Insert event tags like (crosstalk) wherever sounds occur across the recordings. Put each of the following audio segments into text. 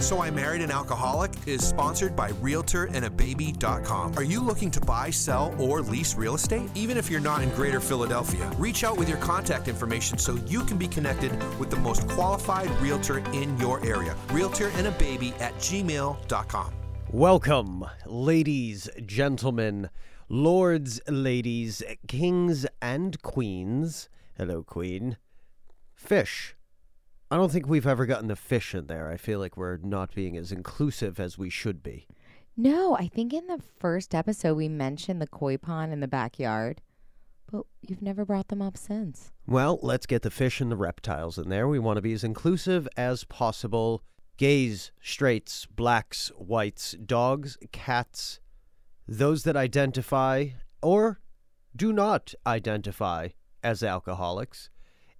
So I Married an Alcoholic is sponsored by RealtorAndABaby.com. Are you looking to buy, sell, or lease real estate? Even if you're not in Greater Philadelphia, reach out with your contact information so you can be connected with the most qualified realtor in your area. RealtorAndABaby at gmail.com. Welcome, ladies, gentlemen, lords, ladies, kings, and queens. Hello, queen. Fish. I don't think we've ever gotten the fish in there. I feel like we're not being as inclusive as we should be. No, I think in the first episode we mentioned the koi pond in the backyard, but you've never brought them up since. Well, let's get the fish and the reptiles in there. We want to be as inclusive as possible. Gays, straights, blacks, whites, dogs, cats, those that identify or do not identify as alcoholics.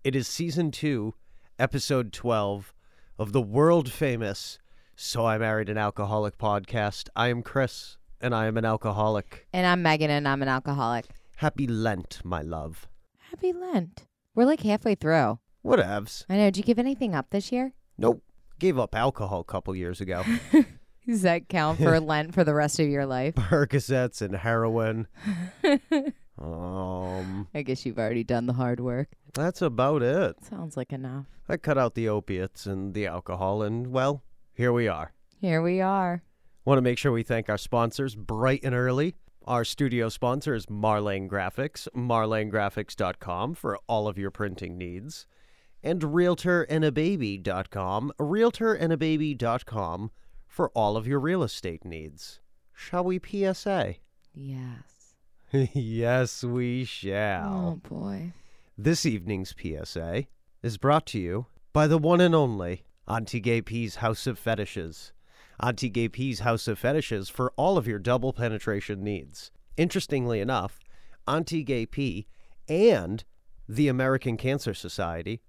It is season two, episode 12 of the world famous So I Married an Alcoholic podcast. I am Chris, and I am an alcoholic. And I'm Megan, and I'm an alcoholic. Happy Lent, my love. Happy Lent. We're like halfway through. Whatevs. I know. Did you give anything up this year? Nope. Gave up alcohol a couple years ago. (laughs) Does that count for (laughs) Lent for the rest of your life? Percocets and heroin. (laughs) um, I guess you've already done the hard work. that's about it. Sounds like enough. I cut out the opiates and the alcohol, and well, here we are. Here we are. Want to make sure we thank our sponsors bright and early. Our studio sponsor is Marlane Graphics, marlanegraphics.com for all of your printing needs, and realtorandababy.com, realtorandababy.com for all of your real estate needs. Shall we PSA? Yes. (laughs) yes, we shall. Oh boy. This evening's PSA is brought to you by the one and only Auntie Gay P's House of Fetishes. Auntie Gay P's House of Fetishes for all of your double penetration needs. Interestingly enough, Auntie Gay P and the American Cancer Society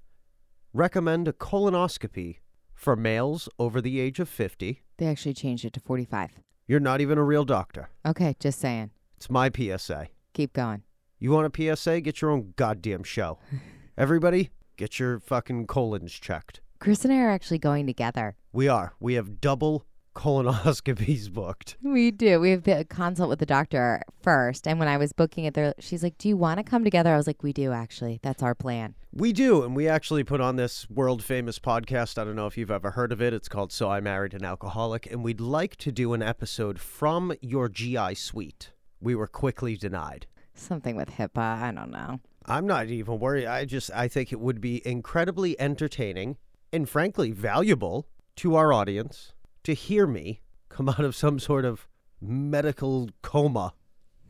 recommend a colonoscopy for males over the age of 50. They actually changed it to 45. You're not even a real doctor. Okay, just saying. It's my PSA. Keep going. You want a PSA? Get your own goddamn show. (laughs) Everybody, get your fucking colons checked. Chris and I are actually going together. We are. We have double colonoscopies (laughs) booked. We do. We have a consult with the doctor first. And when I was booking it there, she's like, Do you want to come together? I was like, We do, actually. That's our plan. We do, and we actually put on this world famous podcast. I don't know if you've ever heard of it. It's called So I Married an Alcoholic, and we'd like to do an episode from your GI suite. We were quickly denied. Something with HIPAA. I don't know. I'm not even worried. I just I think it would be incredibly entertaining and frankly valuable to our audience to hear me come out of some sort of medical coma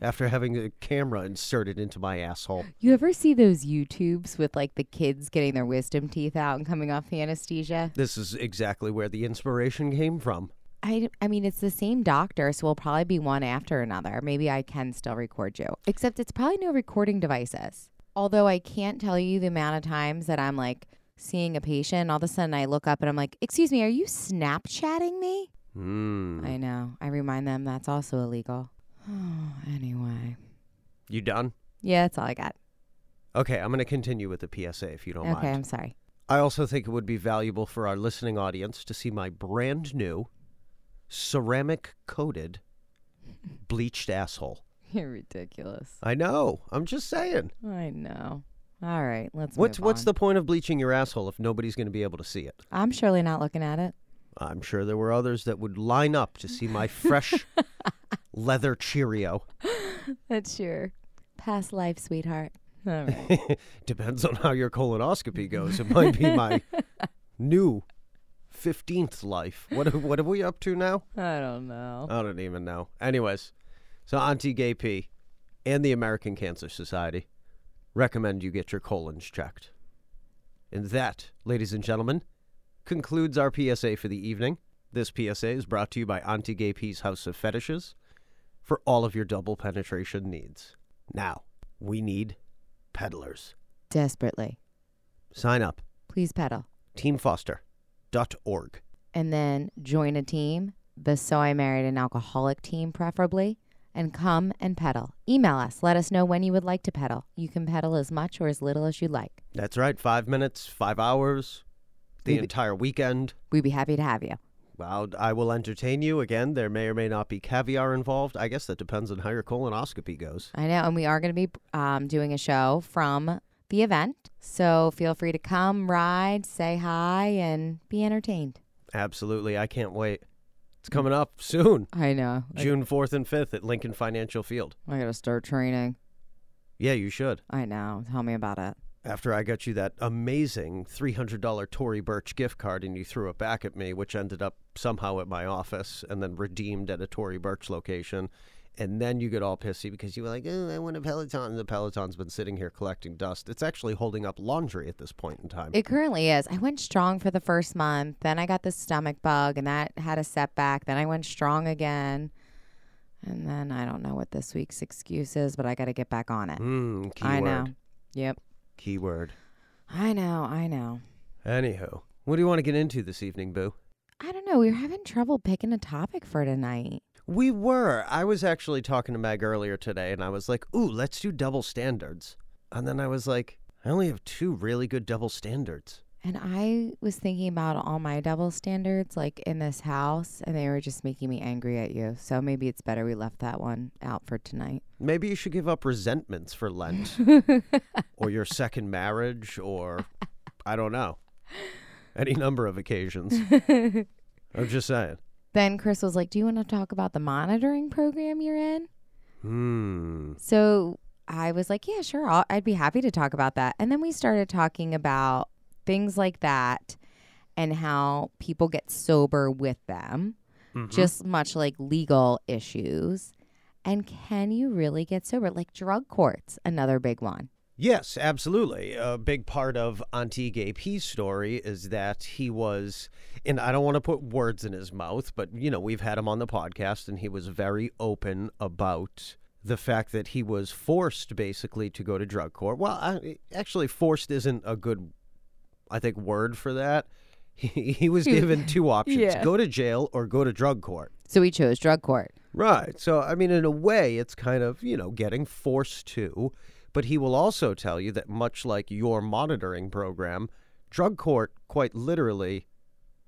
after having a camera inserted into my asshole. You ever see those YouTubes with like the kids getting their wisdom teeth out and coming off the anesthesia? This is exactly where the inspiration came from. I, I mean, it's the same doctor, so we'll probably be one after another. Maybe I can still record you, except it's probably no recording devices. Although I can't tell you the amount of times that I'm like seeing a patient, all of a sudden I look up and I'm like, Excuse me, are you Snapchatting me? Hmm. I know. I remind them that's also illegal. (sighs) anyway. You done? Yeah, that's all I got. Okay, I'm going to continue with the PSA if you don't okay, mind. Okay, I'm sorry. I also think it would be valuable for our listening audience to see my brand new ceramic coated bleached asshole. (laughs) You're ridiculous. I know. I'm just saying. I know. All right, let's What's move what's on. the point of bleaching your asshole if nobody's going to be able to see it? I'm surely not looking at it. I'm sure there were others that would line up to see my fresh (laughs) leather Cheerio. (laughs) That's your past life, sweetheart. All right. Depends on how your colonoscopy goes. It might be my new 15th life. What (laughs) what are we up to now? I don't know. I don't even know. Anyways, so Auntie Gay P and the American Cancer Society recommend you get your colons checked. And that, ladies and gentlemen, concludes our PSA for the evening. This PSA is brought to you by Auntie Gay P's House of Fetishes for all of your double penetration needs. Now, we need peddlers. Desperately. Sign up. Please pedal. teamfoster.org. And then join a team, the So I Married an Alcoholic team, preferably, and come and pedal. Email us. Let us know when you would like to pedal. You can pedal as much or as little as you like. That's right. Five minutes, five hours, the Maybe- entire weekend. We'd be happy to have you. Well, I will entertain you again. There may or may not be caviar involved. I guess that depends on how your colonoscopy goes. I know. And we are going to be um, doing a show from the event. So feel free to come, ride, say hi, and be entertained. Absolutely. I can't wait. It's coming up soon. I know. June 4th and 5th at Lincoln Financial Field. I got to start training. Yeah, you should. I know. Tell me about it. After I got you that amazing $300 Tory Burch gift card and you threw it back at me, which ended up somehow at my office and then redeemed at a Tory Burch location. And then you get all pissy because you were like, oh, I want a Peloton. And the Peloton's been sitting here collecting dust. It's actually holding up laundry at this point in time. It currently is. I went strong for the first month. Then I got the stomach bug and that had a setback. Then I went strong again. And then I don't know what this week's excuse is, but I got to get back on it. Keyword. I know. Yep. Keyword. I know. I know. Anywho, what do you want to get into this evening, Boo? I don't know. We were having trouble picking a topic for tonight. We were. I was actually talking to Meg earlier today, and I was like, ooh, let's do double standards. And then I was like, I only have two really good double standards. And I was thinking about all my double standards, like in this house, and they were just making me angry at you. So maybe it's better we left that one out for tonight. Maybe you should give up resentments for Lent (laughs) or your second marriage or I don't know. Any number of occasions. (laughs) I'm just saying. Then Chris was like, Do you want to talk about the monitoring program you're in? Hmm. So I was like, Yeah, sure. I'll, I'd be happy to talk about that. And then we started talking about things like that and how people get sober with them, Mhm. just much like legal issues. And can you really get sober? Like drug courts, another big one. Yes, absolutely. A big part of Auntie Gay P's story is that he was, and I don't want to put words in his mouth, but, you know, we've had him on the podcast and he was very open about the fact that he was forced basically to go to drug court. Well, I, actually, forced isn't a good, I think, word for that. (laughs) He, he was (laughs) given two options Yeah. go to jail or go to drug court. So he chose drug court. Right. So, I mean, in a way, it's kind of, you know, getting forced to. But he will also tell you that, much like your monitoring program, drug court quite literally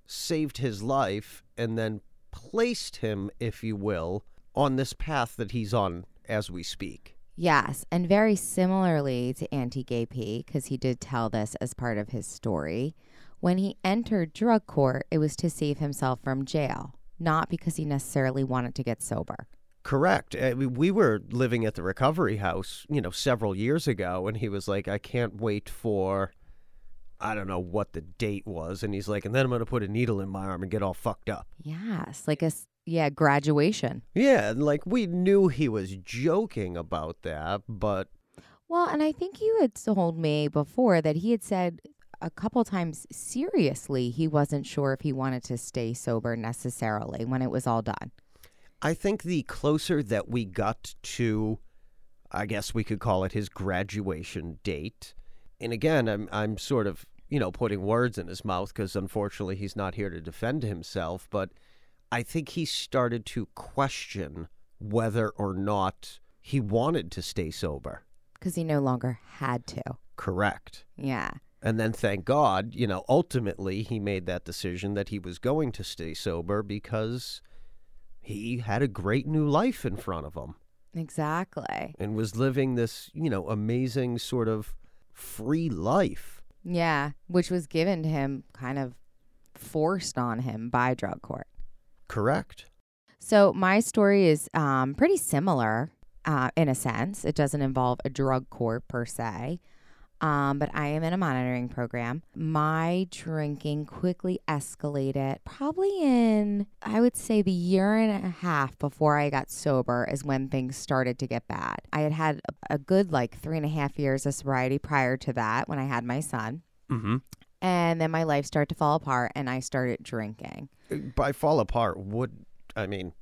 saved his life and then placed him, if you will, on this path that he's on as we speak. Yes, and very similarly to Auntie Gay P, because he did tell this as part of his story. When he entered drug court, it was to save himself from jail, not because he necessarily wanted to get sober. Correct. Uh, we- We were living at the recovery house, you know, several years ago, and he was like, I can't wait for, I don't know what the date was. And he's like, and then I'm going to put a needle in my arm and get all fucked up. Yes, like a, yeah graduation. Yeah, and like we knew he was joking about that, but Well, and I think you had told me before that he had said a couple times seriously he wasn't sure if he wanted to stay sober necessarily when it was all done. I think the closer that we got to, I guess we could call it his graduation date. And again, I'm I'm sort of you know putting words in his mouth because unfortunately he's not here to defend himself. But I think he started to question whether or not he wanted to stay sober. Because he no longer had to. Correct. Yeah. And then, thank God, you know, ultimately he made that decision that he was going to stay sober because he had a great new life in front of him Exactly. and was living this, you know, amazing sort of free life. Yeah, which was given to him kind of forced on him by drug court. Correct. So my story is um, pretty similar uh, in a sense. It doesn't involve a drug court per se, um, but I am in a monitoring program. My drinking quickly escalated probably in, I would say, the year and a half before I got sober is when things started to get bad. I had had a, a good like three and a half years of sobriety prior to that when I had my son. Mm-hmm. And then my life started to fall apart and I started drinking. By fall apart, would I mean?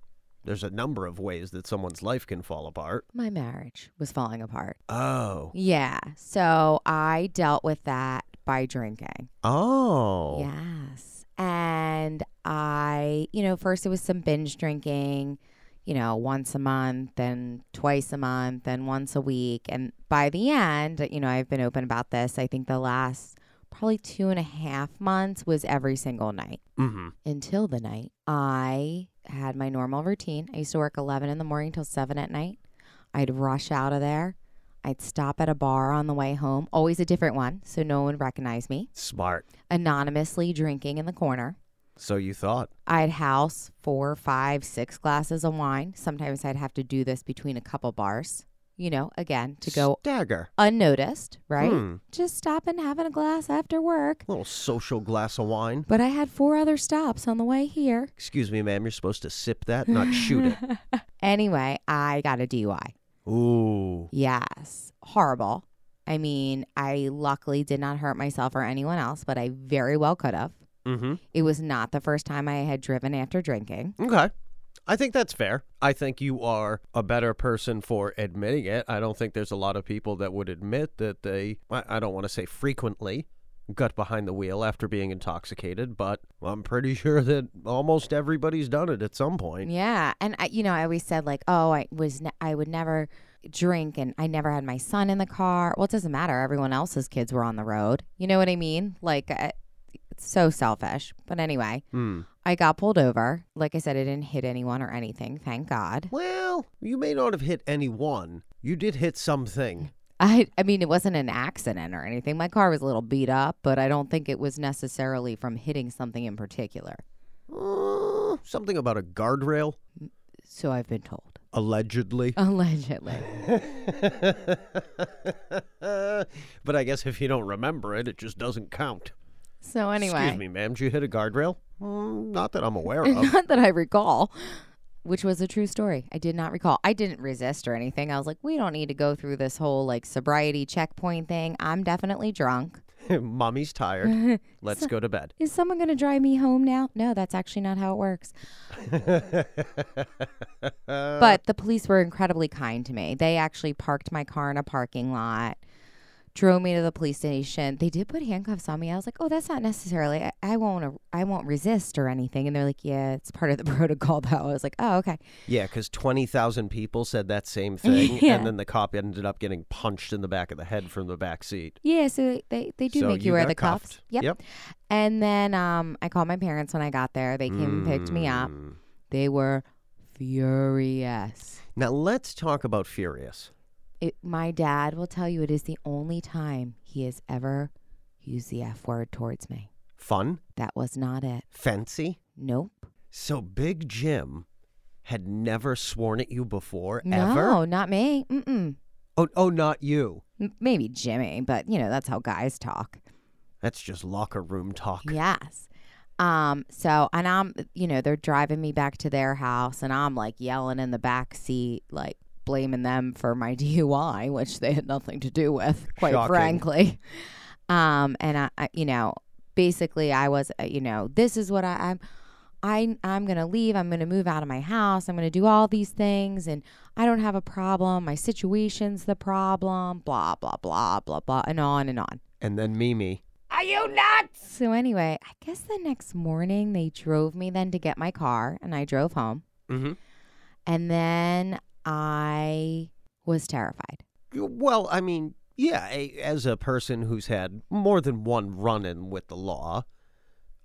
There's a number of ways that someone's life can fall apart. My marriage was falling apart. Oh. Yeah. So I dealt with that by drinking. Oh. Yes. And I, you know, first it was some binge drinking, you know, once a month, then twice a month, then once a week. And by the end, you know, I've been open about this. I think the last probably two and a half months was every single night Mm-hmm. until the night I had my normal routine. I used to work 11 in the morning till 7 at night. I'd rush out of there. I'd stop at a bar on the way home, always a different one, so no one would recognize me. Smart. Anonymously drinking in the corner. So you thought. I'd house four, five, six glasses of wine. Sometimes I'd have to do this between a couple bars, you know, again, to go Stagger. unnoticed, right? Hmm. Just stopping, having a glass after work. Little social glass of wine. But I had four other stops on the way here. Excuse me, ma'am. You're supposed to sip that, not shoot it. (laughs) Anyway, I got a DUI. Ooh. Yes. Horrible. I mean, I luckily did not hurt myself or anyone else, but I very well could have. Mm-hmm. It was not the first time I had driven after drinking. Okay. I think that's fair. I think you are a better person for admitting it. I don't think there's a lot of people that would admit that they, I don't want to say frequently, got behind the wheel after being intoxicated, but I'm pretty sure that almost everybody's done it at some point. Yeah, and I, you know, I always said like, oh, I was, ne- I would never drink, and I never had my son in the car. Well, it doesn't matter. Everyone else's kids were on the road. You know what I mean? Like, I, it's so selfish. But anyway, Hmm. I got pulled over. Like I said, I didn't hit anyone or anything. Thank God. Well, you may not have hit anyone. You did hit something. I, I mean, it wasn't an accident or anything. My car was a little beat up, but I don't think it was necessarily from hitting something in particular. Uh, something about a guardrail, So I've been told. allegedly. (laughs) Allegedly. (laughs) but I guess if you don't remember it, it just doesn't count. So anyway. Excuse me, ma'am. Did you hit a guardrail? Mm, not that I'm aware (laughs) of. Not that I recall, which was a true story. I did not recall. I didn't resist or anything. I was like, we don't need to go through this whole like sobriety checkpoint thing. I'm definitely drunk. (laughs) (laughs) Mommy's tired. Let's go to bed. Is someone going to drive me home now? No, that's actually not how it works. but the police were incredibly kind to me. They actually parked my car in a parking lot, drove me to the police station. They did put handcuffs on me. I was like, "Oh, that's not necessarily. I, I won't. I won't resist or anything." And they're like, "Yeah, it's part of the (laughs) protocol." Though I was like, "Oh, okay." Yeah, because 20,000 people said that same thing, (laughs) Yeah. and then the cop ended up getting punched in the back of the head from the back seat. Yeah, so they they do So make you, wear got the cuffs. Yep. Yep. And then um, I called my parents when I got there. They came and picked me up. Mm. They were furious. Now, let's talk about Furious. It, my dad will tell you it is the only time he has ever used the F word towards me. Fun? That was not it. Fancy? Nope. So Big Jim had never sworn at you before, No, ever? No, not me. Mm-mm. Oh, oh, not you. M- Maybe Jimmy, but you know that's how guys talk. That's just locker room talk. Yes. Um, so and I'm you know, they're driving me back to their house and I'm like yelling in the back seat, like blaming them for my (laughs) DUI, which they had nothing to do with, quite Shocking. frankly. Um, and I, I you know, basically I was uh, you know, this is what I, I'm I I'm going to leave. I'm going to move out of my house. I'm going to do all these things and I don't have a problem. My situation's the problem, blah blah blah blah blah and on and on. And then Mimi. Are you nuts? So anyway, I guess the next morning they drove me then to get my car and I drove home. Mm-hmm. And then I was terrified. Well, I mean, yeah, a, as a person who's had more than one run in with the law,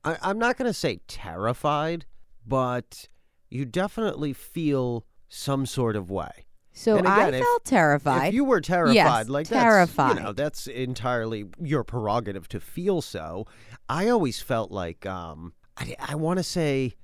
I, I'm not going to say terrified, but you definitely feel some sort of way. So And I again, if- felt terrified. If you were terrified, like that's you know that's entirely your prerogative to feel so. I always felt like um I, I want to say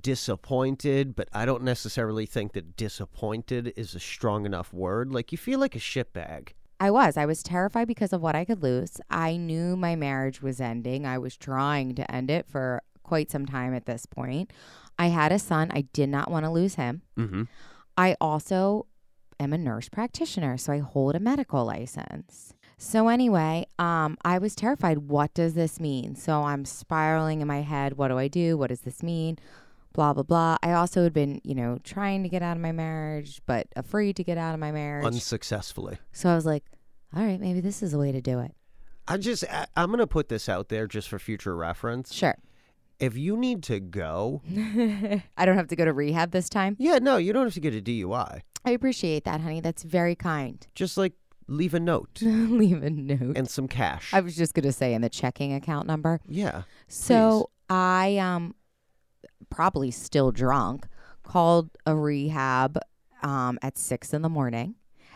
disappointed, but I don't necessarily think that disappointed is a strong enough word. Like you feel like a shitbag. I was. I was terrified because of what I could lose. I knew my marriage was ending. I was trying to end it for quite some time at this point. I had a son. I did not want to lose him. Mm-hmm. I also am a nurse practitioner, so I hold a medical license. So anyway, um, I was terrified. What does this mean? So I'm spiraling in my head. What do I do? What does this mean? Blah blah blah. I also had been, you know, trying to get out of my marriage, but afraid to get out of my marriage. Unsuccessfully. so I was like, all right, maybe this is the way to do it. I just I, I'm gonna put this out there just for future reference. Sure. If you need to go, (laughs) I don't have to go to rehab this time. yeah, no, you don't have to get a DUI. I appreciate that, honey. That's very kind. Just like leave a note (laughs) Leave a note. and some cash. I was just gonna say in the checking account number. yeah. So I um probably still drunk called a rehab um at six in the morning,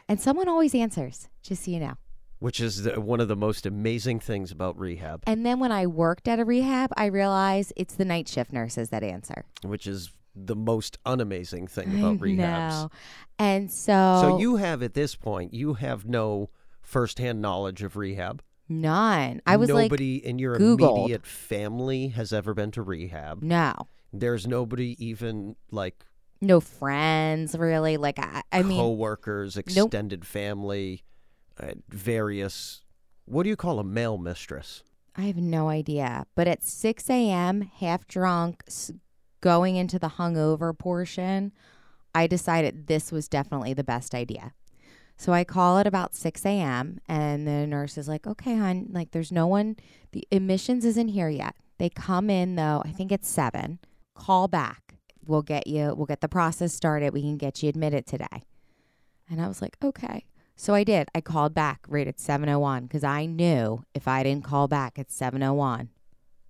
and someone always answers. Just so you know. Which is the, one of the most amazing things about rehab, And then when I worked at a rehab, I realized it's the night shift nurses that answer. which is the most unamazing thing about rehabs. No. And so So you have at this point, you have no firsthand knowledge of rehab. none. I was like, nobody in your Googled. immediate family has ever been to rehab. no, There's nobody even like no friends really. Like I, I mean, coworkers, extended family, uh, various. What do you call a male mistress? I have no idea. But at 6 a.m., half drunk, going into the hungover portion, I decided this was definitely the best idea. So I call at about 6 a.m. and the nurse is like, okay, hon, like there's no one, the admissions isn't here yet. They come in though, I think it's seven. Call back. We'll get you, we'll get the process started. We can get you admitted today. And I was like, okay. So I did. I called back right at 701 because I knew if I didn't call back at 701,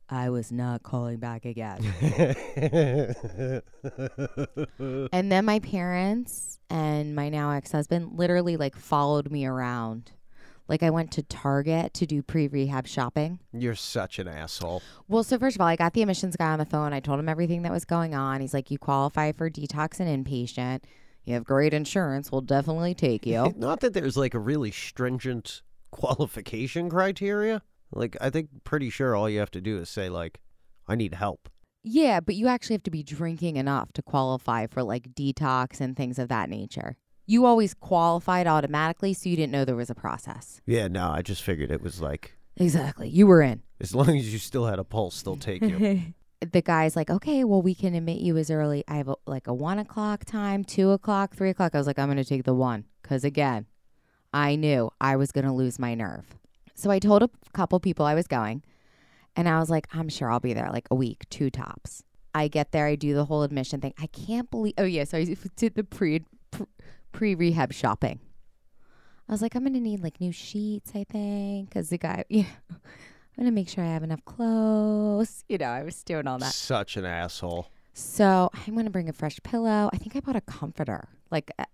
I was not calling back again. (laughs) and then my parents and my now ex-husband literally like followed me around. Like I went to Target to do pre-rehab shopping. You're such an asshole. Well, so first of all, I got the admissions guy on the phone. I told him everything that was going on. He's like, "You qualify for detox and inpatient. You have great insurance. We'll definitely take you." (laughs) Not that there's like a really stringent (laughs) qualification criteria. Like I think pretty sure all you have to do is say like, I need help. Yeah, but you actually have to be drinking enough to qualify for like detox and things of that nature. You always qualified automatically, so you didn't know there was a process. Yeah, no, I just figured it was like Exactly. You were in. as long as you still had a pulse, they'll take you. (laughs) the guy's like, okay, well, we can admit you as early. I have a, like a one o'clock time, two o'clock, three o'clock. I was like, I'm going to take the one. Because again, I knew I was going to lose my nerve. So I told a couple people I was going, and I was like, I'm sure I'll be there like a week, two tops. I get there, I do the whole admission thing. I can't believe, oh, yeah. So I (laughs) did the pre pre rehab shopping. I was like, I'm going to need like new sheets, I think. Because the guy, (laughs) yeah. I'm gonna make sure I have enough clothes. (laughs) You know, I was doing all that. Such an asshole. So I'm gonna bring a fresh pillow. I think I bought a comforter. Like uh,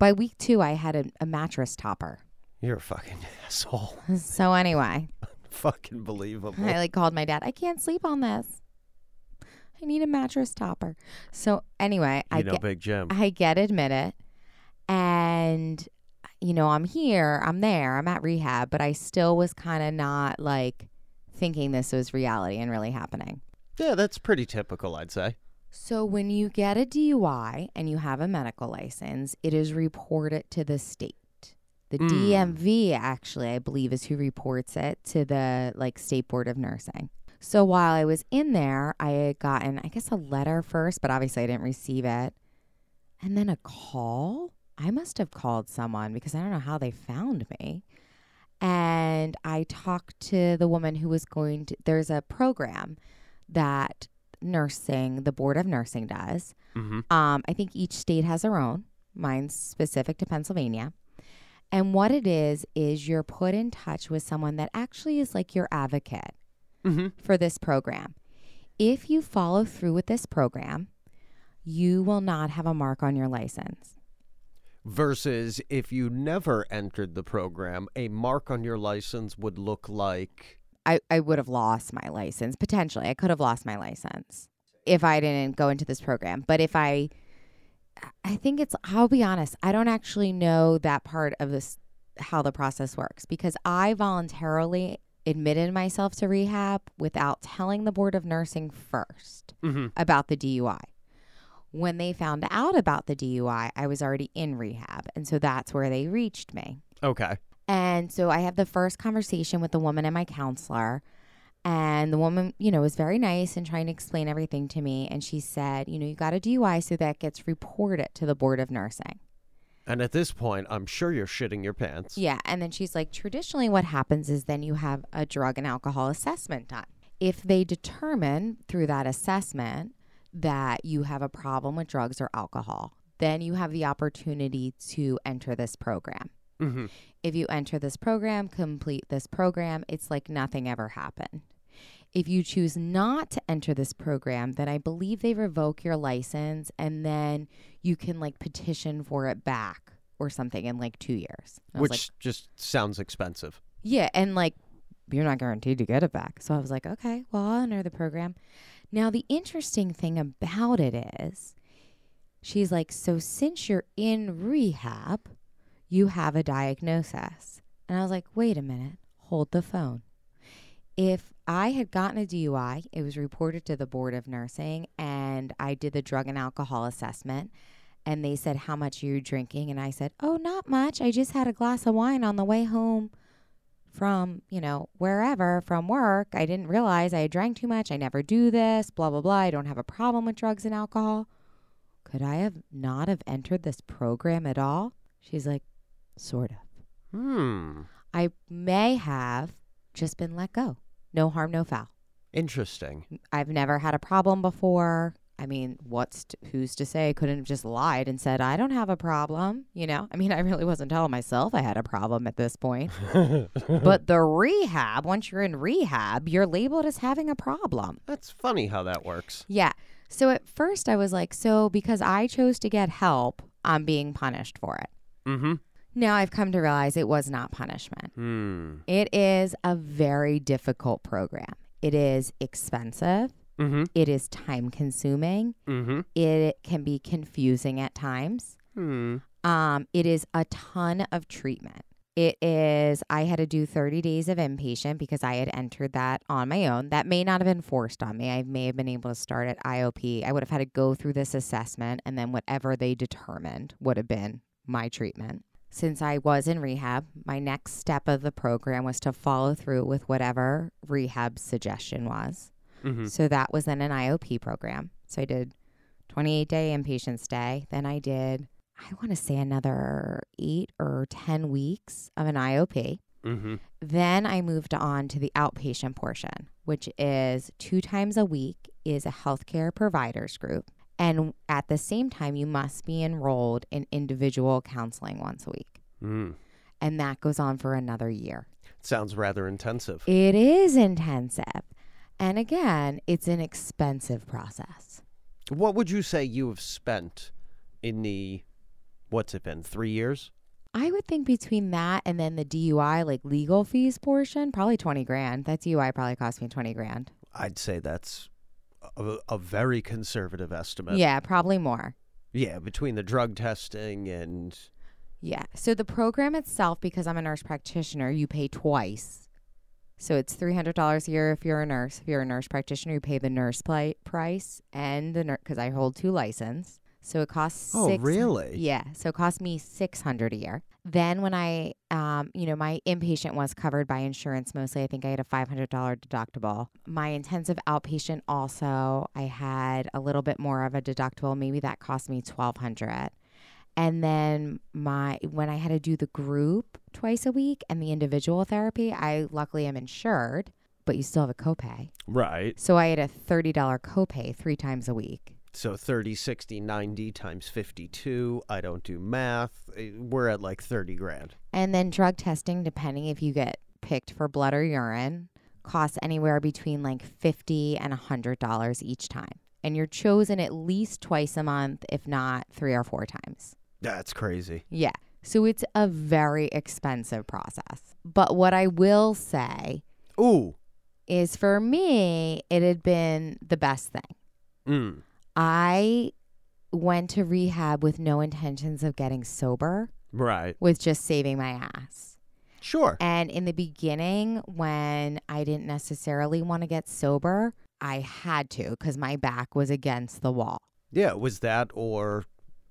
by week two, I had a, a mattress topper. You're a fucking (laughs) asshole. So anyway, fucking believable. I like called my dad. I can't sleep on this. I need a mattress topper. So anyway, I you know, get Big Jim. I get admitted, and you know I'm here, I'm there, I'm at rehab, but I still was kind of not like thinking this was reality and really happening. Yeah, that's pretty typical, I'd say. So when you get a DUI and you have a medical license, it is reported to the state. The Mm. DMV actually, I believe, is who reports it to the like state board of nursing. So while I was in there, I had gotten, I guess, a letter first, but obviously I didn't receive it. And then a call. I must have called someone because I don't know how they found me. And I talked to the woman who was going to, there's a program that nursing, the Board of Nursing does. Mm-hmm. Um, I think each state has their own. Mine's specific to Pennsylvania. And what it is, is you're put in touch with someone that actually is like your advocate Mm-hmm. for this program. If you follow through with this program, you will not have a mark on your license. Versus if you never entered the program, a mark on your license would look like. I, I would have lost my license. Potentially, I could have lost my license if I didn't go into this program. But if I, I think it's, I'll be honest, I don't actually know that part of this, how the process works because I voluntarily admitted myself to rehab without telling the Board of Nursing first Mm-hmm. about the DUI. When they found out about the DUI, I was already in rehab. And so that's where they reached me. Okay. And so I have the first conversation with the woman and my counselor. And the woman, you know, was very nice and trying to explain everything to me. And she said, you know, you got a DUI, so that gets reported to the Board of Nursing. And at this point, I'm sure you're shitting your pants. Yeah. And then she's like, traditionally, what happens is then you have a drug and alcohol assessment done. If they determine through that assessment that you have a problem with drugs or alcohol, then you have the opportunity to enter this program. Mm-hmm. If you enter this program, complete this program, it's like nothing ever happened. If you choose not to enter this program, then I believe they revoke your license and then you can like petition for it back or something in like two years. And Which like, just sounds expensive. yeah, and like you're not guaranteed to get it back. So I was like, okay, well, I'll enter the program. Now, the interesting thing about it is, she's like, so since you're in rehab, you have a diagnosis. And I was like, wait a minute, hold the phone. If I had gotten a DUI, it was reported to the Board of Nursing, and I did the drug and alcohol assessment. And they said, How much are you drinking? And I said, Oh, not much. I just had a glass of wine on the way home from, you know, wherever from work. I didn't realize I had drank too much. I never do this, blah, blah, blah. I don't have a problem with drugs and alcohol. Could I have not have entered this program at all? She's like, sort of. Hmm. I may have just been let go. No harm, no foul. Interesting. I've never had a problem before. I mean, what's who's to say I couldn't have just lied and said I don't have a problem? You know, I mean, I really wasn't telling myself I had a problem at this point. (laughs) but the rehab, once you're in rehab, you're labeled as having a problem. That's funny how that works. Yeah. So at first I was like, so because I chose to get help, I'm being punished for it. Mm-hmm. Now I've come to realize it was not punishment. Hmm. It is a very difficult program. It is expensive. Mm-hmm. It is time consuming. Mm-hmm. It can be confusing at times. Hmm. Um, it is a ton of treatment. It is, I had to do 30 days of inpatient because I had entered that on my own. That may not have been forced on me. I may have been able to start at IOP. I would have had to go through this assessment, and then whatever they determined would have been my treatment. Since I was in rehab, my next step of the program was to follow through with whatever rehab suggestion was. Mm-hmm. So that was then an IOP program. So I did 28 day inpatient stay. Then I did, I want to say another eight or 10 weeks of an IOP. Mm-hmm. Then I moved on to the outpatient portion, which is two times a week is a healthcare providers group. And at the same time, you must be enrolled in individual counseling once a week. Mm. And that goes on for another year. Sounds rather intensive. It is intensive. And again, it's an expensive process. What would you say you have spent in the what's it been three years? I would think between that and then the DUI, like legal fees portion, probably 20 grand. That DUI probably cost me 20 grand. I'd say that's a, a very conservative estimate. yeah, probably more. Yeah, between the drug testing and Yeah. So the program itself, because I'm a nurse practitioner, you pay twice. So it's $300 a year if you're a nurse. If you're a nurse practitioner, you pay the nurse pli- price and the nurse, because I hold two license. So it costs Oh, six- really? Yeah. So it cost me 600 a year. Then when I, um, you know, my inpatient was covered by insurance mostly. I think I had a $500 deductible. My intensive outpatient also, I had a little bit more of a deductible. Maybe that cost me 1200 and then my when I had to do the group twice a week and the individual therapy, I luckily am insured, but you still have a copay. right. So I had a $30 copay 3 times a week. So 30, 60, 90 times 52. I don't do math. Eh, We're at like 30 grand. And then drug testing depending if you get picked for blood or urine costs anywhere between like 50 and $100 each time. And you're chosen at least twice a month, if not 3 or 4 times. That's crazy. Yeah. So it's a very expensive process. But what I will say Ooh. is for me, it had been the best thing. Mm. I went to rehab with no intentions of getting sober, Right. with just saving my ass. Sure. And in the beginning, when I didn't necessarily want to get sober, I had to because my back was against the wall. Yeah, was that or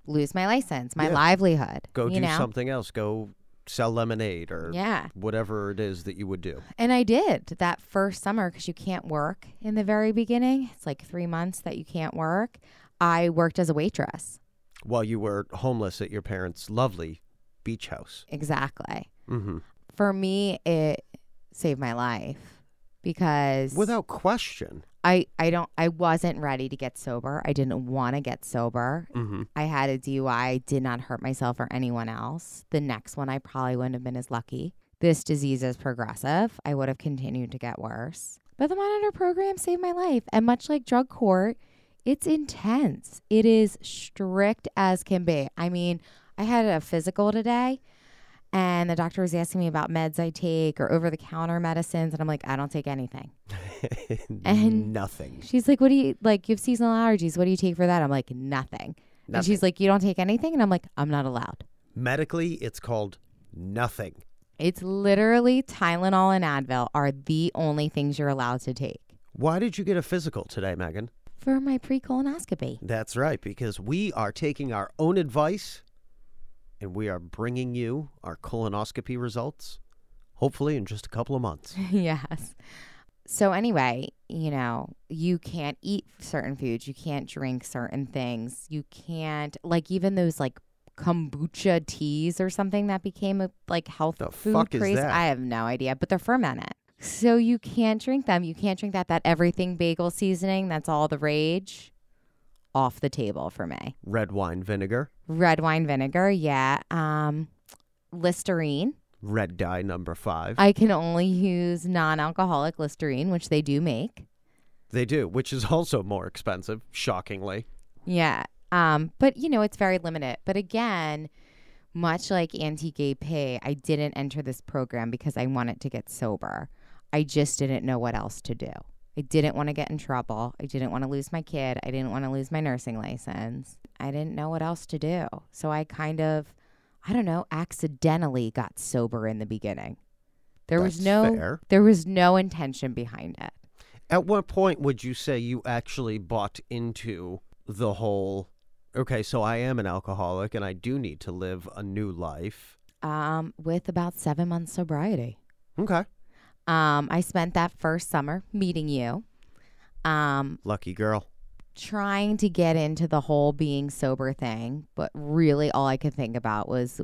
Lose my license, my Yeah. livelihood. go do know? something else, go sell lemonade or Yeah. whatever it is that you would do. And I did that first summer because you can't work in the very beginning. It's like three months that you can't work. I worked as a waitress. While you were homeless at your parents' lovely beach house. Exactly. Mm-hmm. For me, it saved my life because Without question. I I don't I wasn't ready to get sober. I didn't want to get sober. Mm-hmm. I had a DUI. I did not hurt myself or anyone else. The next one I probably wouldn't have been as lucky. This disease is progressive. I would have continued to get worse. But the monitor program saved my life. And much like drug court, it's intense. It is strict as can be. I mean, I had a physical today and the doctor was asking me about meds I take or over the counter medicines. And I'm like, I don't take anything. (laughs) And- Nothing. She's like, What do you like? You have seasonal allergies. What do you take for that? I'm like, Nothing. And she's like, You don't take anything? And I'm like, I'm not allowed. Medically, it's called nothing. It's literally Tylenol and Advil are the only things you're allowed to take Why did you get a physical today, Megan? for my pre colonoscopy. That's right, because we are taking our own advice and we are bringing you our colonoscopy results, hopefully in just a couple of months. (laughs) yes. So, anyway, you know, you can't eat certain foods, you can't drink certain things, you can't, like, even those like kombucha teas or something that became a like health The food fuck is craze. that? I have no idea, but they're fermented. So you can't drink them. You can't drink that that everything bagel seasoning. That's all the rage. Off the table for me. Red wine vinegar, Red wine vinegar, yeah. Um, Listerine. red dye number five. I can only use non-alcoholic Listerine, which they do make. they do, which is also more expensive, shockingly. Yeah. Um, but you know, it's very limited. But again, much like Auntie Gay P, I didn't enter this program because I wanted to get sober. I just didn't know what else to do. I didn't want to get in trouble. I didn't want to lose my kid. I didn't want to lose my nursing license. I didn't know what else to do. So I kind of, I don't know, accidentally got sober in the beginning. There was no fair. there was no intention behind it. At what point would you say you actually bought into the whole, okay, so I am an alcoholic and I do need to live a new life? Um, with about seven months sobriety. Okay. Um, I spent that first summer meeting you, um, Lucky girl. trying to get into the whole being sober thing, but really all I could think about was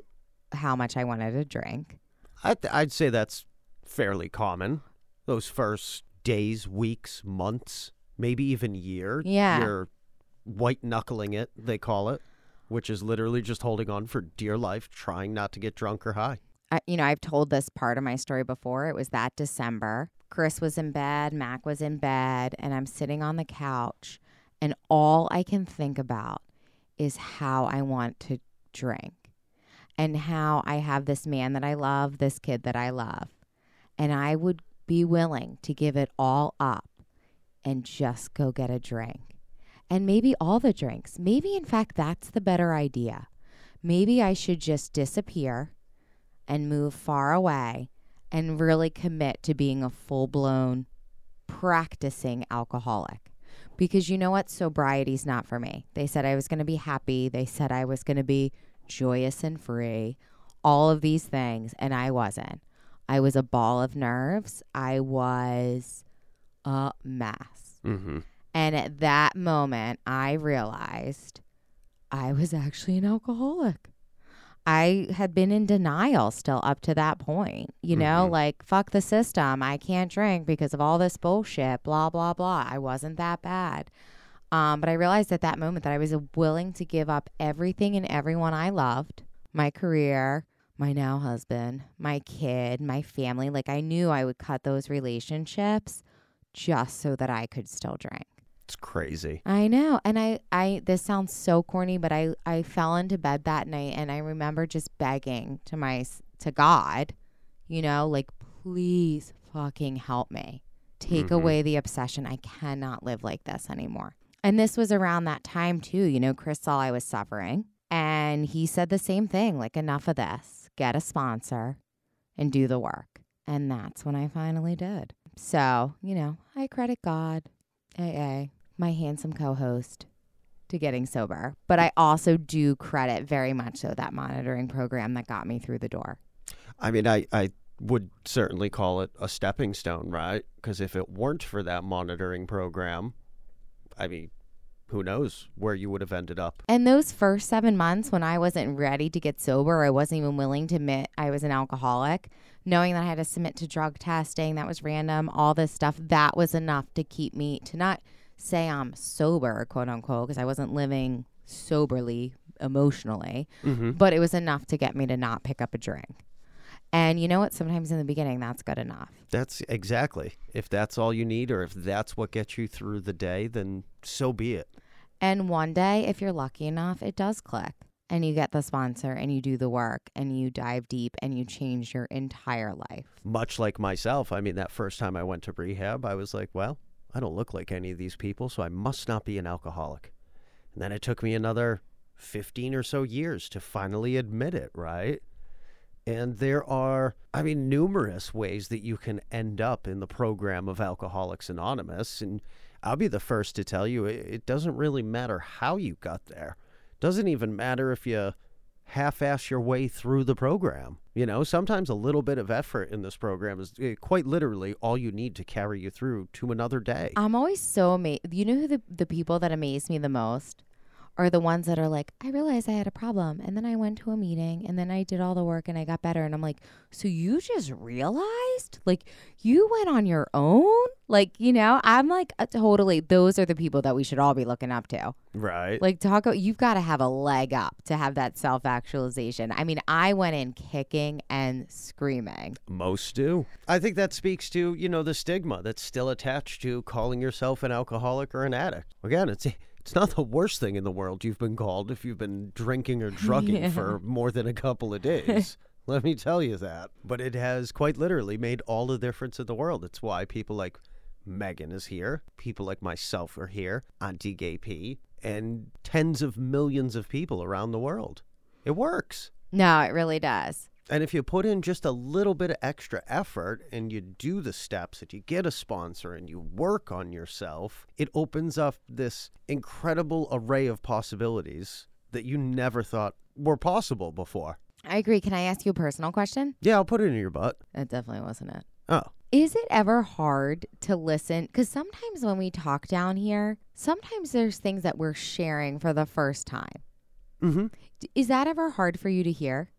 how much I wanted to drink. I'd, I'd say that's fairly common. Those first days, weeks, months, maybe even year. Yeah. You're white knuckling it, they call it, which is literally just holding on for dear life, trying not to get drunk or high. You know, I've told this part of my story before. It was that December. Chris was in bed, Mac was in bed, and I'm sitting on the couch, and all I can think about is how I want to drink and how I have this man that I love, this kid that I love. And I would be willing to give it all up and just go get a drink. And maybe all the drinks. Maybe, in fact, that's the better idea. Maybe I should just disappear and move far away and really commit to being a full blown practicing alcoholic. Because you know what? Sobriety's not for me. They said I was going to be happy. They said I was going to be joyous and free, all of these things. And I wasn't. I was a ball of nerves. I was a mess. Mm-hmm. And at that moment, I realized I was actually an alcoholic. I had been in denial still up to that point, you know, Mhm. like, fuck the system. I can't drink because of all this bullshit, blah, blah, blah. I wasn't that bad. Um, but I realized at that moment that I was willing to give up everything and everyone I loved my career, my now husband, my kid, my family. Like, I knew I would cut those relationships just so that I could still drink. It's crazy. I know. And I, I this sounds so corny, but I, I fell into bed that night and I remember just begging to my to God, you know, like please fucking help me. Take Mhm. away the obsession. I cannot live like this anymore. And this was around that time too. You know, Chris saw I was suffering and he said the same thing, like enough of this. Get a sponsor and do the work. And that's when I finally did. So, you know, I credit God, AA, my handsome co host, to getting sober. But I also do credit very much so that monitoring program that got me through the door. I mean, I, I would certainly call it a stepping stone, right? Because if it weren't for that monitoring program, I mean, who knows where you would have ended up. And those first seven months when I wasn't ready to get sober, I wasn't even willing to admit I was an alcoholic, knowing that I had to submit to drug testing, that was random, all this stuff, that was enough to keep me, to not say I'm sober, quote unquote, because I wasn't living soberly emotionally, Mm-hmm. but it was enough to get me to not pick up a drink. And you know what? Sometimes in the beginning, that's good enough. That's exactly. If that's all you need, or if that's what gets you through the day, then so be it. And one day, if you're lucky enough, it does click and you get the sponsor and you do the work and you dive deep and you change your entire life. Much like myself, I mean, that first time I went to rehab, I was like, well, I don't look like any of these people, so I must not be an alcoholic. And then it took me another 15 or so years to finally admit it, right? And there are, I mean, numerous ways that you can end up in the program of Alcoholics Anonymous. And I'll be the first to tell you, it, doesn't really matter how you got there. Doesn't even matter if you half-ass your way through the program. You know, sometimes a little bit of effort in this program is eh, quite literally all you need to carry you through to another day. I'm always so amazed. You know who the, the people that amaze me the most are the ones that are like, I realized I had a problem. And then I went to a meeting and then I did all the work and I got better. And I'm like, so you just realized? Like, you went on your own? Like, you know, I'm like, uh, totally, those are the people that we should all be looking up to. right. Like, talk, about- you've got to have a leg up to have that self actualization. I mean, I went in kicking and screaming. Most do. I think that speaks to, you know, the stigma that's still attached to calling yourself an alcoholic or an addict. Again, it's it's not the worst thing in the world you've been called if you've been drinking or (laughs) drugging Yeah. for more than a couple of days. (laughs) Let me tell you that. But it has quite literally made all the difference in the world. It's why people like Megan is here, people like myself are here, Auntie Gay P, and tens of millions of people around the world. It works. No, it really does. And if you put in just a little bit of extra effort and you do the steps that you get a sponsor and you work on yourself, it opens up this incredible array of possibilities that you never thought were possible before. I agree. Can I ask you a personal question? Yeah, I'll put it in your butt. That definitely wasn't it. Oh, Is it ever hard to listen? Because sometimes when we talk down here, sometimes there's things that we're sharing for the first time. Mm-hmm. Is that ever hard for you to hear?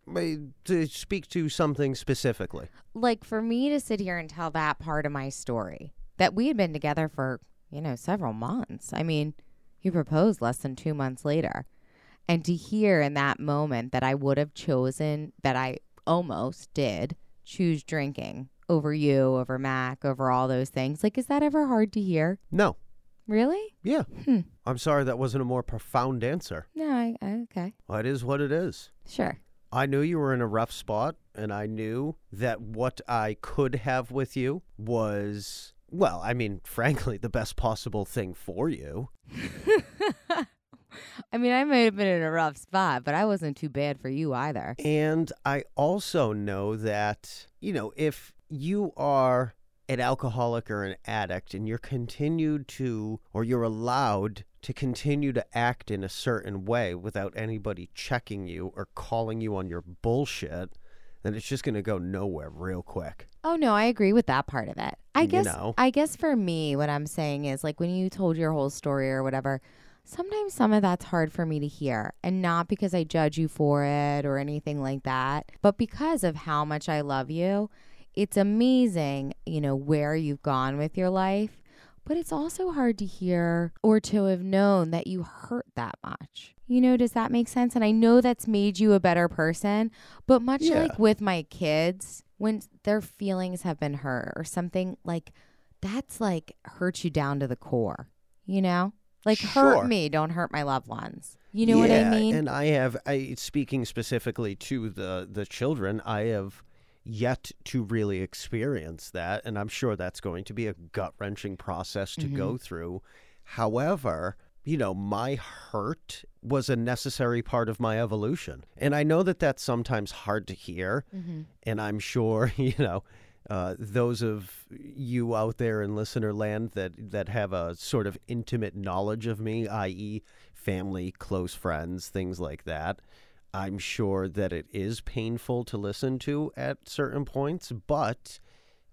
To speak to something specifically. Like for me to sit here and tell that part of my story that we had been together for, you know, several months. I mean, you proposed less than two months later. And to hear in that moment that I would have chosen, that I almost did choose drinking over you, over Mac, over all those things. Like, is that ever hard to hear? No. Really? Yeah. Hmm. I'm sorry that wasn't a more profound answer. No, I, I okay. Well, it is what it is. Sure. I knew you were in a rough spot, and I knew that what I could have with you was, well, I mean, (laughs) frankly, the best possible thing for you. (laughs) I mean, I may have been in a rough spot, but I wasn't too bad for you either. And I also know that, you know, if you are an alcoholic or an addict and you're continued to, or you're allowed to continue to act in a certain way without anybody checking you or calling you on your bullshit, then it's just going to go nowhere real quick. Oh no, I agree with that part of it. I You guess know. I guess for me what I'm saying is like when you told your whole story or whatever, sometimes some of that's hard for me to hear and not because I judge you for it or anything like that, but because of how much I love you. It's amazing, you know, where you've gone with your life, but it's also hard to hear or to have known that you hurt that much. You know, does that make sense? And I know that's made you a better person, but much Yeah. like with my kids, when their feelings have been hurt or something like that's like hurt you down to the core, you know? Like Sure. hurt me, don't hurt my loved ones. You know what I mean? And I have, I speaking specifically to the the children, I have yet to really experience that, and I'm sure that's going to be a gut wrenching process to Mm-hmm. go through. However, you know, my hurt was a necessary part of my evolution, and I know that that's sometimes hard to hear, Mm-hmm. and I'm sure (laughs) you know. Uh, those of you out there in listener land that, that have a sort of intimate knowledge of me, i.e., family, close friends, things like that, I'm sure that it is painful to listen to at certain points, but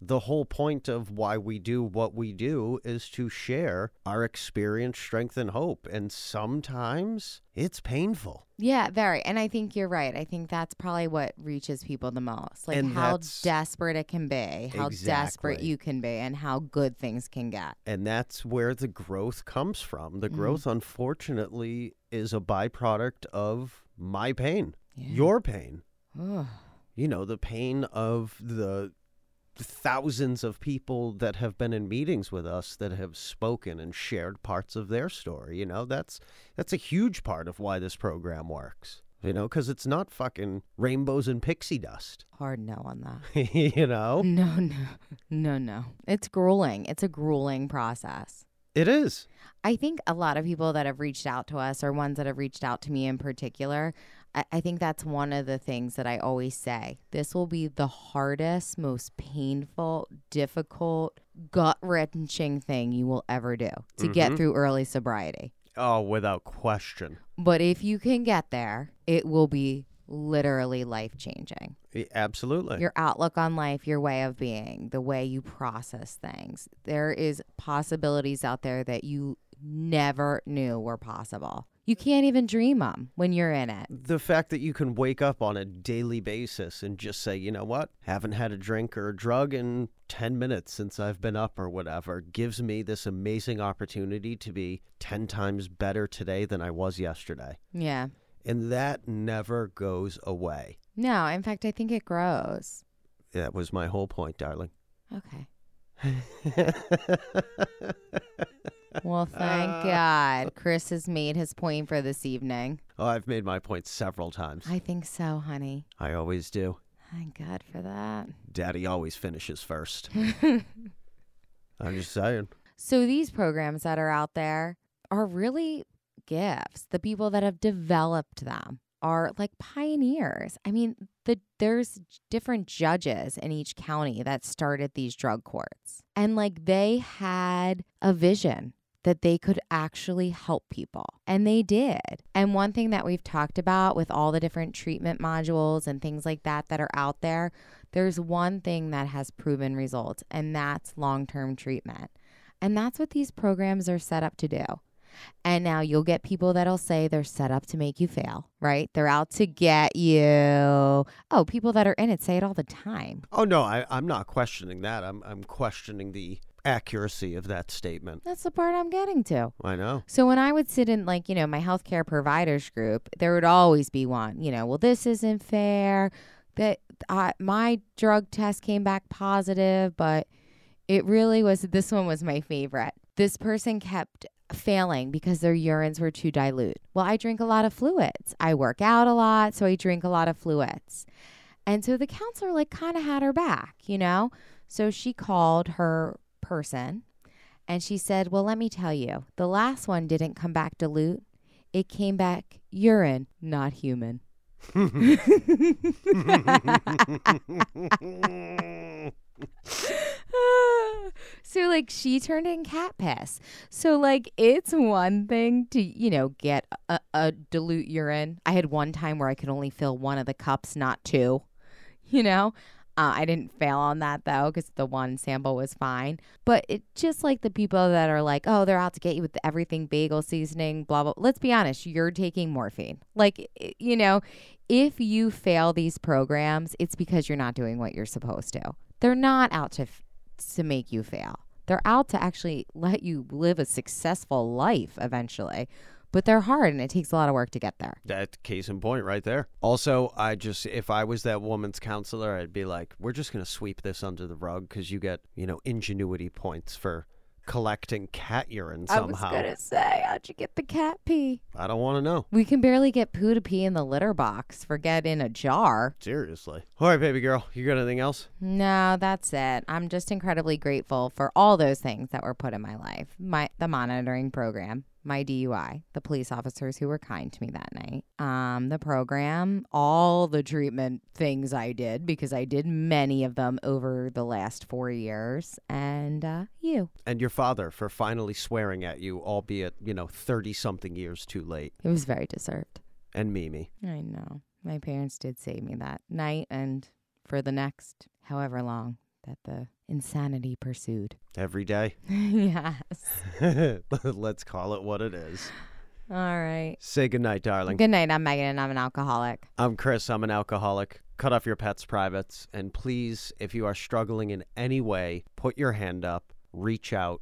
The whole point of why we do what we do is to share our experience, strength, and hope. And sometimes it's painful. Yeah, very. And I think you're right. I think that's probably what reaches people the most. Like And how desperate it can be, how desperate you can be, and how good things can get. And that's where the growth comes from. The mm-hmm. growth, unfortunately, is a byproduct of my pain, your pain. Ugh. You know, the pain of the thousands of people that have been in meetings with us that have spoken and shared parts of their story. You know, that's that's a huge part of why this program works. You know, because it's not fucking rainbows and pixie dust. Hard no on that. (laughs) you know, No, no, no, no. It's grueling. It's a grueling process. It is. I think a lot of people that have reached out to us, or ones that have reached out to me in particular, I, I think that's one of the things that I always say. This will be the hardest, most painful, difficult, gut wrenching thing you will ever do to get mm-hmm. through early sobriety. Oh, without question. But if you can get there, it will be literally life changing. Absolutely. Your outlook on life, your way of being, the way you process things. There is possibilities out there that you never knew were possible. You can't even dream them when you're in it. the fact that you can wake up on a daily basis and just say, you know what, haven't had a drink or a drug in 10 minutes since I've been up or whatever, gives me this amazing opportunity to be 10 times better today than I was yesterday. Yeah. And that never goes away. No, in fact, I think it grows. That was my whole point, darling. Okay. (laughs) Well, thank ah. God. Chris has made his point for this evening. oh, I've made my point several times. I think so, honey. I always do. Thank God for that. Daddy always finishes first. (laughs) I'm just saying. So these programs that are out there are really gifts. The people that have developed them are like pioneers. I mean, the there's different judges in each county that started these drug courts. And like they had a vision that they could actually help people. And they did. And one thing that we've talked about with all the different treatment modules and things like that that are out there, there's one thing that has proven results, and that's long term treatment. And that's what these programs are set up to do. And now you'll get people that'll say they're set up to make you fail, right? They're out to get you. Oh, people that are in it say it all the time. Oh no, I, I'm not questioning that. I'm I'm questioning the accuracy of that statement. That's the part I'm getting to. I know. So when I would sit in like, you know, my healthcare providers group, there would always be one, you know, well, this isn't fair. That I, my drug test came back positive, but it really was this one was my favorite. This person kept failing because their urines were too dilute. Well, I drink a lot of fluids. I work out a lot, so I drink a lot of fluids. And so the counselor like kind of had her back, you know? So she called her person and she said, Well, let me tell you, the last one didn't come back dilute. It came back urine, not human. (laughs) (laughs) (laughs) (laughs) so like she turned in cat piss. So like it's one thing to you know get a, a dilute urine. I had one time where I could only fill one of the cups, not two. (laughs) You know, uh, I didn't fail on that though because the one sample was fine. But it just like the people that are like, oh, they're out to get you with everything bagel seasoning, blah blah. Let's be honest, you're taking morphine. Like you know, if you fail these programs, it's because you're not doing what you're supposed to. They're not out to f- to make you fail. They're out to actually let you live a successful life eventually. But they're hard and it takes a lot of work to get there. That case in point right there. Also, I just if I was that woman's counselor, I'd be like, we're just gonna sweep this under the rug because you get you know ingenuity points for collecting cat urine somehow. I was gonna say, how'd you get the cat pee? I don't want to know. We can barely get poo to pee in the litter box. Forget in a jar. Seriously. All right, baby girl, you got anything else? No, that's it. I'm just incredibly grateful for all those things that were put in my life. My the monitoring program, my DUI, the police officers who were kind to me that night, um, the program, all the treatment things I did because I did many of them over the last four years, and uh, you. And your father for finally swearing at you, albeit you know thirty something years too late. It was very deserved. And Mimi. I know. My parents did save me that night and for the next however long that the insanity pursued. Every day. (laughs) (laughs) yes. Let's call it what it is. All right. Say goodnight, darling. Good night. I'm Megan and I'm an alcoholic. I'm Chris. I'm an alcoholic. Cut off your pet's privates. And please, if you are struggling in any way, put your hand up, reach out,